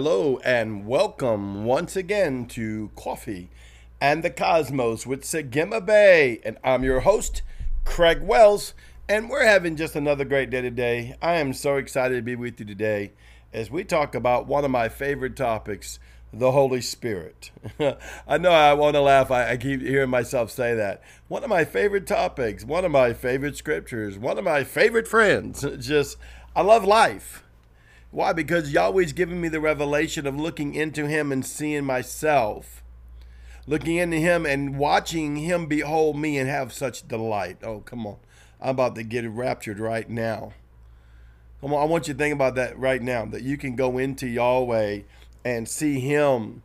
Hello and welcome once again to Coffee and the Cosmos with Sagima Bay. And I'm your host, Craig Wells, and we're having just another great day today. I am so excited to be with you today as we talk about one of my favorite topics, the Holy Spirit. I know I want to laugh. I, I, keep hearing myself say that. One of my favorite topics, one of my favorite scriptures, one of my favorite friends. Just, I love life. Why? Because Yahweh's giving me the revelation of looking into Him and seeing myself. Looking into Him and watching Him behold me and have such delight. Oh, come on. I'm about to get raptured right now. Come on, I want you to think about that right now that you can go into Yahweh and see Him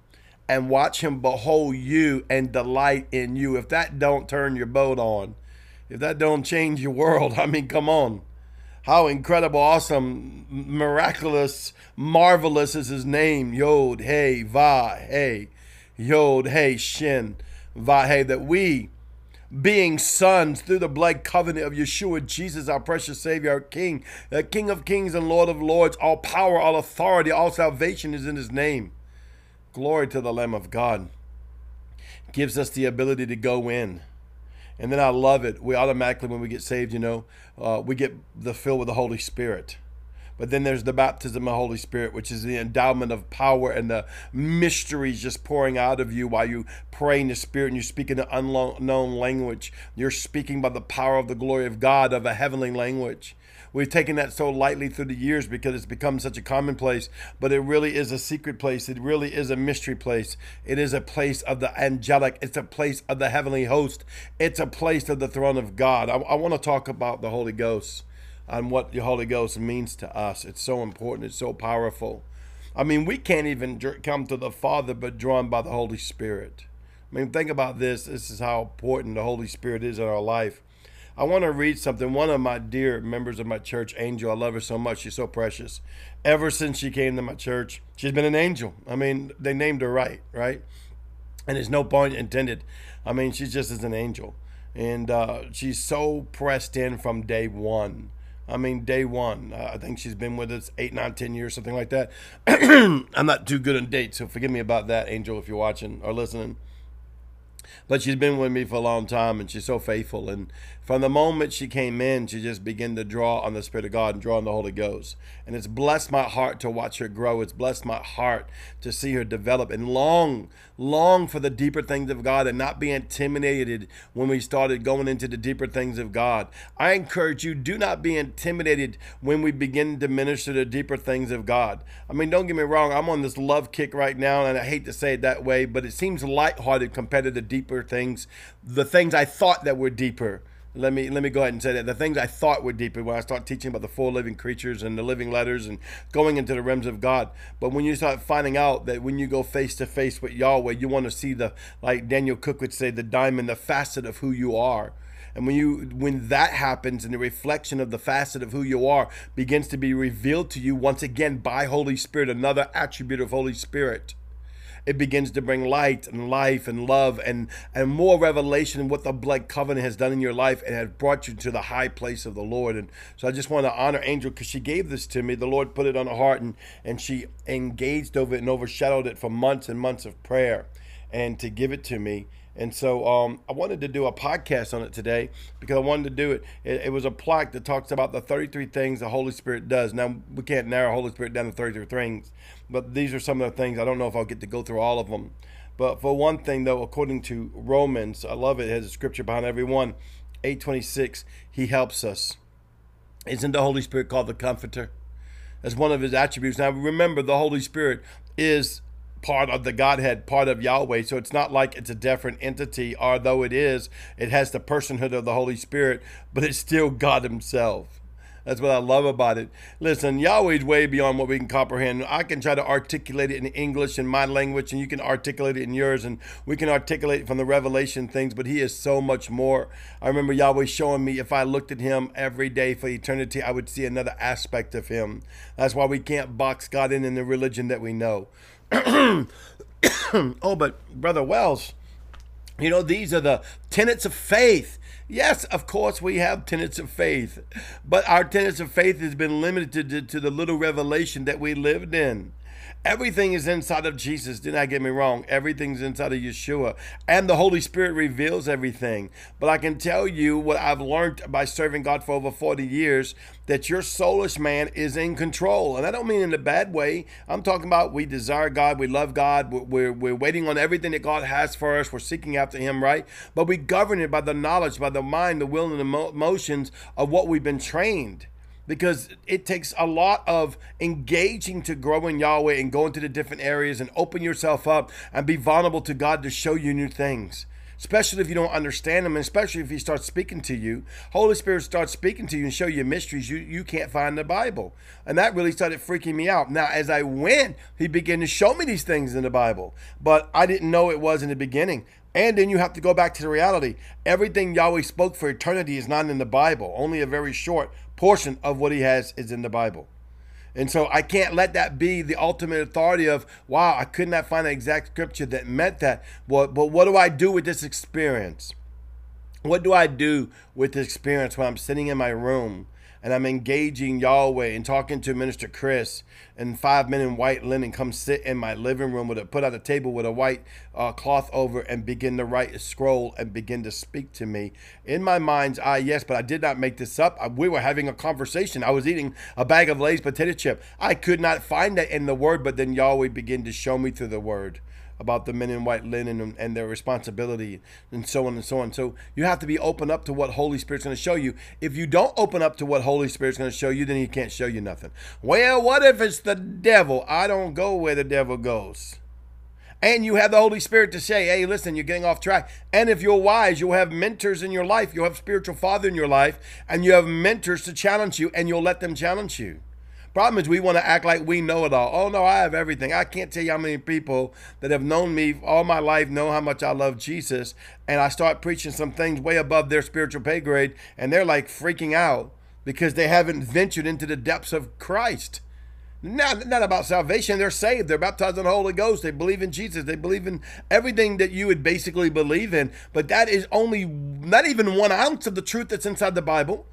and watch Him behold you and delight in you. If that don't turn your boat on, if that don't change your world, I mean, come on how incredible, awesome, miraculous, marvelous is his name. Yod, hey, va, hey. Yod, hey, shin, va, hey. That we, being sons through the blood covenant of Yeshua, Jesus, our precious Savior, our King, the King of kings and Lord of lords, all power, all authority, all salvation is in his name. Glory to the Lamb of God. Gives us the ability to go in and then I love it. We automatically, when we get saved, you know, uh, we get the fill with the Holy Spirit. But then there's the baptism of the Holy Spirit, which is the endowment of power and the mysteries just pouring out of you while you pray in the Spirit and you speak in an unknown language. You're speaking by the power of the glory of God of a heavenly language. We've taken that so lightly through the years because it's become such a commonplace, but it really is a secret place. It really is a mystery place. It is a place of the angelic, it's a place of the heavenly host, it's a place of the throne of God. I, I want to talk about the Holy Ghost and what the Holy Ghost means to us. It's so important, it's so powerful. I mean, we can't even come to the Father but drawn by the Holy Spirit. I mean, think about this. This is how important the Holy Spirit is in our life. I want to read something. One of my dear members of my church, Angel, I love her so much. She's so precious. Ever since she came to my church, she's been an angel. I mean, they named her right, right? And there's no point intended. I mean, she's just as an angel. And uh, she's so pressed in from day one. I mean, day one. Uh, I think she's been with us eight, nine, ten years, something like that. I'm not too good on dates, so forgive me about that, Angel, if you're watching or listening. But she's been with me for a long time and she's so faithful. And from the moment she came in, she just began to draw on the Spirit of God and draw on the Holy Ghost. And it's blessed my heart to watch her grow. It's blessed my heart to see her develop and long, long for the deeper things of God and not be intimidated when we started going into the deeper things of God. I encourage you, do not be intimidated when we begin to minister the deeper things of God. I mean, don't get me wrong, I'm on this love kick right now, and I hate to say it that way, but it seems lighthearted compared to the deeper things, the things I thought that were deeper let me let me go ahead and say that the things I thought were deeper when I start teaching about the four living creatures and the living letters and going into the realms of God. But when you start finding out that when you go face to face with Yahweh, you want to see the like Daniel Cook would say, the diamond, the facet of who you are. And when you when that happens and the reflection of the facet of who you are begins to be revealed to you once again by Holy Spirit, another attribute of Holy Spirit it begins to bring light and life and love and, and more revelation in what the blood covenant has done in your life and has brought you to the high place of the Lord. And so I just want to honor Angel because she gave this to me. The Lord put it on her heart and, and she engaged over it and overshadowed it for months and months of prayer and to give it to me. And so um, I wanted to do a podcast on it today because I wanted to do it. it. it. was a plaque that talks about the 33 things the Holy Spirit does. Now, we can't narrow Holy Spirit down to 33 things, but these are some of the things. I don't know if I'll get to go through all of them. But for one thing, though, according to Romans, I love it, it has a scripture behind every one 826, He helps us. Isn't the Holy Spirit called the Comforter? As one of His attributes. Now, remember, the Holy Spirit is part of the Godhead, part of Yahweh. So it's not like it's a different entity, although it is. It has the personhood of the Holy Spirit, but it's still God Himself. That's what I love about it. Listen, Yahweh's way beyond what we can comprehend. I can try to articulate it in English in my language, and you can articulate it in yours, and we can articulate from the revelation things, but He is so much more. I remember Yahweh showing me if I looked at Him every day for eternity, I would see another aspect of Him. That's why we can't box God in in the religion that we know. oh, but Brother Wells, you know, these are the tenets of faith. Yes, of course, we have tenets of faith, but our tenets of faith has been limited to, to the little revelation that we lived in. Everything is inside of Jesus. Do not get me wrong. Everything's inside of Yeshua. And the Holy Spirit reveals everything. But I can tell you what I've learned by serving God for over 40 years that your soulish man is in control. And I don't mean in a bad way. I'm talking about we desire God, we love God, we're, we're waiting on everything that God has for us, we're seeking after Him, right? But we govern it by the knowledge, by the mind, the will, and the emotions of what we've been trained because it takes a lot of engaging to grow in Yahweh and go into the different areas and open yourself up and be vulnerable to God to show you new things. Especially if you don't understand Him, and especially if He starts speaking to you. Holy Spirit starts speaking to you and show you mysteries you, you can't find in the Bible. And that really started freaking me out. Now, as I went, He began to show me these things in the Bible, but I didn't know it was in the beginning. And then you have to go back to the reality. Everything Yahweh spoke for eternity is not in the Bible. Only a very short portion of what he has is in the Bible. And so I can't let that be the ultimate authority of, wow, I could not find an exact scripture that meant that. But, but what do I do with this experience? What do I do with this experience when I'm sitting in my room and I'm engaging Yahweh and talking to Minister Chris, and five men in white linen come sit in my living room with a put out a table with a white uh, cloth over and begin to write a scroll and begin to speak to me. In my mind's eye, yes, but I did not make this up. We were having a conversation. I was eating a bag of Lay's potato chip. I could not find that in the word, but then Yahweh began to show me through the word about the men in white linen and, and, their responsibility and so on and so on. So you have to be open up to what Holy Spirit's going to show you. If you don't open up to what Holy Spirit's going to show you, then he can't show you nothing. Well, what if it's the devil? I don't go where the devil goes. And you have the Holy Spirit to say, hey, listen, you're getting off track. And if you're wise, you'll have mentors in your life. You'll have spiritual father in your life, and you have mentors to challenge you, and you'll let them challenge you. Problem is, we want to act like we know it all. Oh, no, I have everything. I can't tell you how many people that have known me all my life know how much I love Jesus. And I start preaching some things way above their spiritual pay grade, and they're like freaking out because they haven't ventured into the depths of Christ. Not, not about salvation. They're saved. They're baptized in the Holy Ghost. They believe in Jesus. They believe in everything that you would basically believe in. But that is only not even one ounce of the truth that's inside the Bible.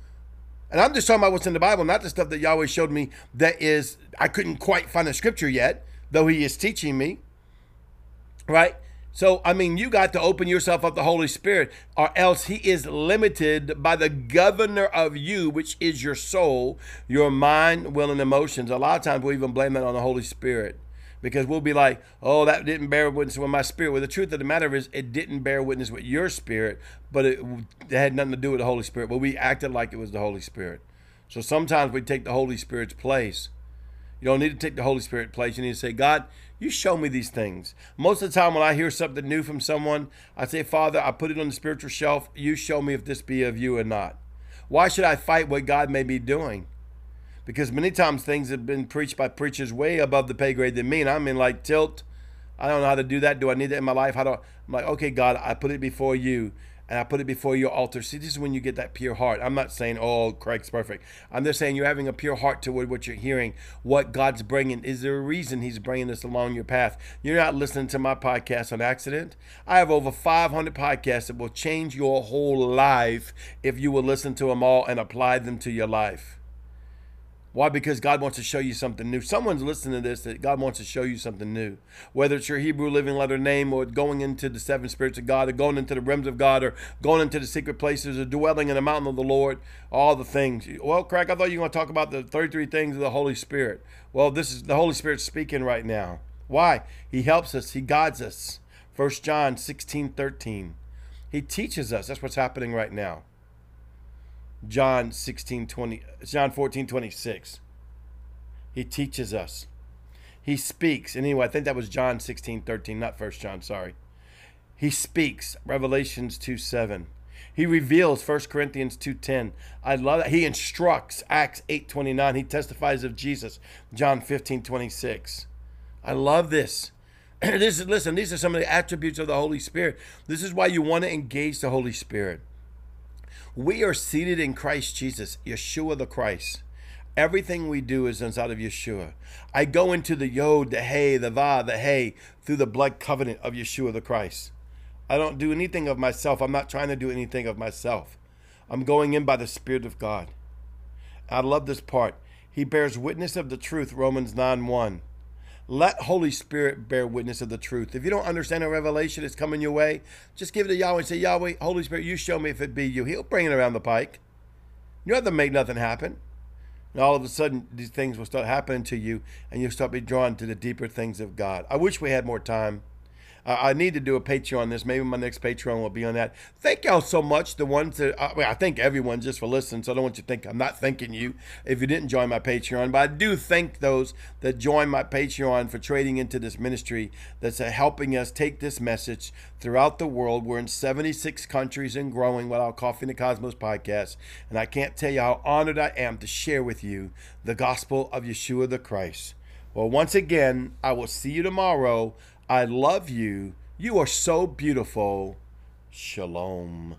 And I'm just talking about what's in the Bible, not the stuff that Yahweh showed me that is, I couldn't quite find a scripture yet, though He is teaching me. Right? So, I mean, you got to open yourself up the Holy Spirit, or else He is limited by the governor of you, which is your soul, your mind, will, and emotions. A lot of times we even blame that on the Holy Spirit because we'll be like, oh, that didn't bear witness with my spirit. Well, the truth of the matter is, it didn't bear witness with your spirit, but it, it had nothing to do with the Holy Spirit. But we acted like it was the Holy Spirit. So sometimes we take the Holy Spirit's place. You don't need to take the Holy Spirit place. You need to say, God, you show me these things. Most of the time, when I hear something new from someone, I say, Father, I put it on the spiritual shelf. You show me if this be of you or not. Why should I fight what God may be doing? Because many times things have been preached by preachers way above the pay grade than me, and I'm in like tilt. I don't know how to do that. Do I need that in my life? How do I, I'm like, okay, God, I put it before you, and I put it before your altar. See, this is when you get that pure heart. I'm not saying, oh, Craig's perfect. I'm just saying you're having a pure heart toward what you're hearing, what God's bringing. Is there a reason He's bringing this along your path? You're not listening to my podcast on accident. I have over 500 podcasts that will change your whole life if you will listen to them all and apply them to your life. Why? Because God wants to show you something new. Someone's listening to this that God wants to show you something new. Whether it's your Hebrew living letter name or going into the seven spirits of God or going into the realms of God or going into the secret places or dwelling in the mountain of the Lord, all the things. Well, Craig, I thought you were going to talk about the 33 things of the Holy Spirit. Well, this is the Holy Spirit speaking right now. Why? He helps us, He guides us. 1 John 16 13. He teaches us. That's what's happening right now. John 16, 20, John 14, 26. He teaches us. He speaks. And anyway, I think that was John 16, 13, not First John, sorry. He speaks. Revelations 2, 7. He reveals 1 Corinthians 2:10. I love that. He instructs Acts 8:29. He testifies of Jesus. John 15:26. I love this. this is listen, these are some of the attributes of the Holy Spirit. This is why you want to engage the Holy Spirit. We are seated in Christ Jesus, Yeshua the Christ. Everything we do is inside of Yeshua. I go into the Yod, the Hey, the Va, the Hey through the blood covenant of Yeshua the Christ. I don't do anything of myself. I'm not trying to do anything of myself. I'm going in by the Spirit of God. I love this part. He bears witness of the truth, Romans 9 1. Let Holy Spirit bear witness of the truth. If you don't understand a revelation is coming your way, just give it to Yahweh and say, Yahweh, Holy Spirit, you show me if it be you. He'll bring it around the pike. You don't have to make nothing happen. And all of a sudden, these things will start happening to you, and you'll start be drawn to the deeper things of God. I wish we had more time. Uh, I need to do a Patreon on this. Maybe my next Patreon will be on that. Thank y'all so much. The ones that I, I thank everyone just for listening. So I don't want you to think I'm not thanking you if you didn't join my Patreon. But I do thank those that join my Patreon for trading into this ministry that's helping us take this message throughout the world. We're in 76 countries and growing with our Coffee in the Cosmos podcast. And I can't tell you how honored I am to share with you the gospel of Yeshua the Christ. Well, once again, I will see you tomorrow. I love you. You are so beautiful. Shalom.